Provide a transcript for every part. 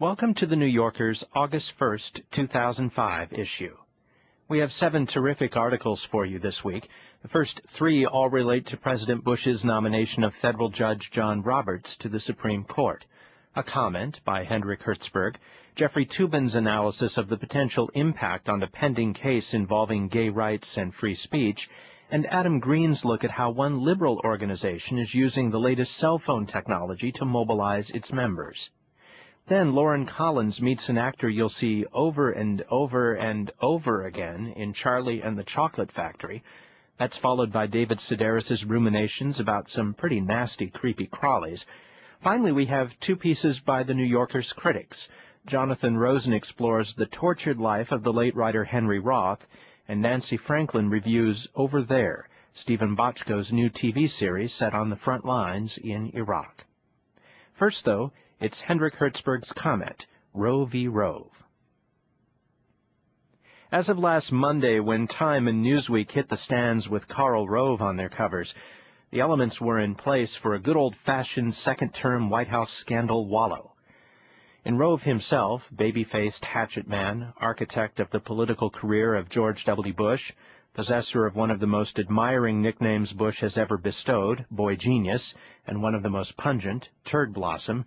Welcome to the New Yorker's August 1st, 2005 issue. We have seven terrific articles for you this week. The first three all relate to President Bush's nomination of federal judge John Roberts to the Supreme Court. A comment by Hendrik Hertzberg, Jeffrey Toobin's analysis of the potential impact on the pending case involving gay rights and free speech, and Adam Green's look at how one liberal organization is using the latest cell phone technology to mobilize its members. Then Lauren Collins meets an actor you'll see over and over and over again in Charlie and the Chocolate Factory. That's followed by David Sedaris' ruminations about some pretty nasty, creepy crawlies. Finally, we have two pieces by the New Yorker's critics. Jonathan Rosen explores the tortured life of the late writer Henry Roth, and Nancy Franklin reviews Over There, Steven Bochco's new TV series set on the front lines in Iraq. First, though, it's Hendrik Hertzberg's comment, Roe v. Rove. As of last Monday, when Time and Newsweek hit the stands with Karl Rove on their covers, the elements were in place for a good old-fashioned second-term White House scandal wallow. In Rove himself, baby-faced hatchet man, architect of the political career of George W. Bush, possessor of one of the most admiring nicknames Bush has ever bestowed, Boy Genius, and one of the most pungent, Turd Blossom,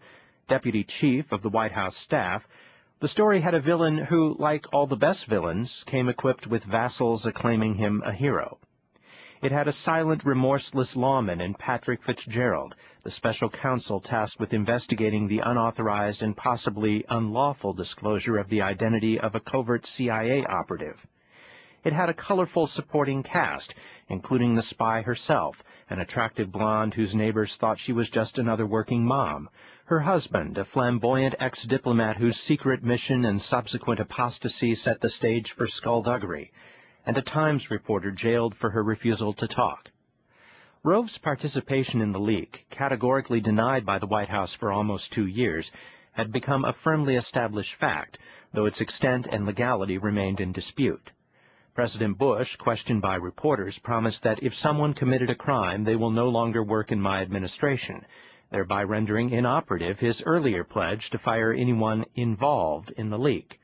deputy chief of the White House staff, the story had a villain who, like all the best villains, came equipped with vassals acclaiming him a hero. It had a silent, remorseless lawman in Patrick Fitzgerald, the special counsel tasked with investigating the unauthorized and possibly unlawful disclosure of the identity of a covert CIA operative. It had a colorful supporting cast, including the spy herself, an attractive blonde whose neighbors thought she was just another working mom, her husband, a flamboyant ex-diplomat whose secret mission and subsequent apostasy set the stage for skullduggery, and a Times reporter jailed for her refusal to talk. Rove's participation in the leak, categorically denied by the White House for almost two years, had become a firmly established fact, though its extent and legality remained in dispute. President Bush, questioned by reporters, promised that if someone committed a crime, they will no longer work in my administration, thereby rendering inoperative his earlier pledge to fire anyone involved in the leak.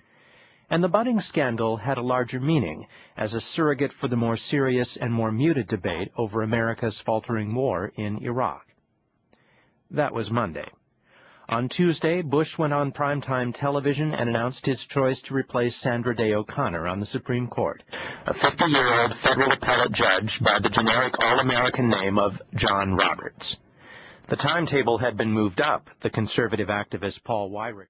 And the budding scandal had a larger meaning, as a surrogate for the more serious and more muted debate over America's faltering war in Iraq. That was Monday. On Tuesday, Bush went on primetime television and announced his choice to replace Sandra Day O'Connor on the Supreme Court, a 50-year-old federal appellate judge by the generic all-American name of John Roberts. The timetable had been moved up, the conservative activist Paul Weyrich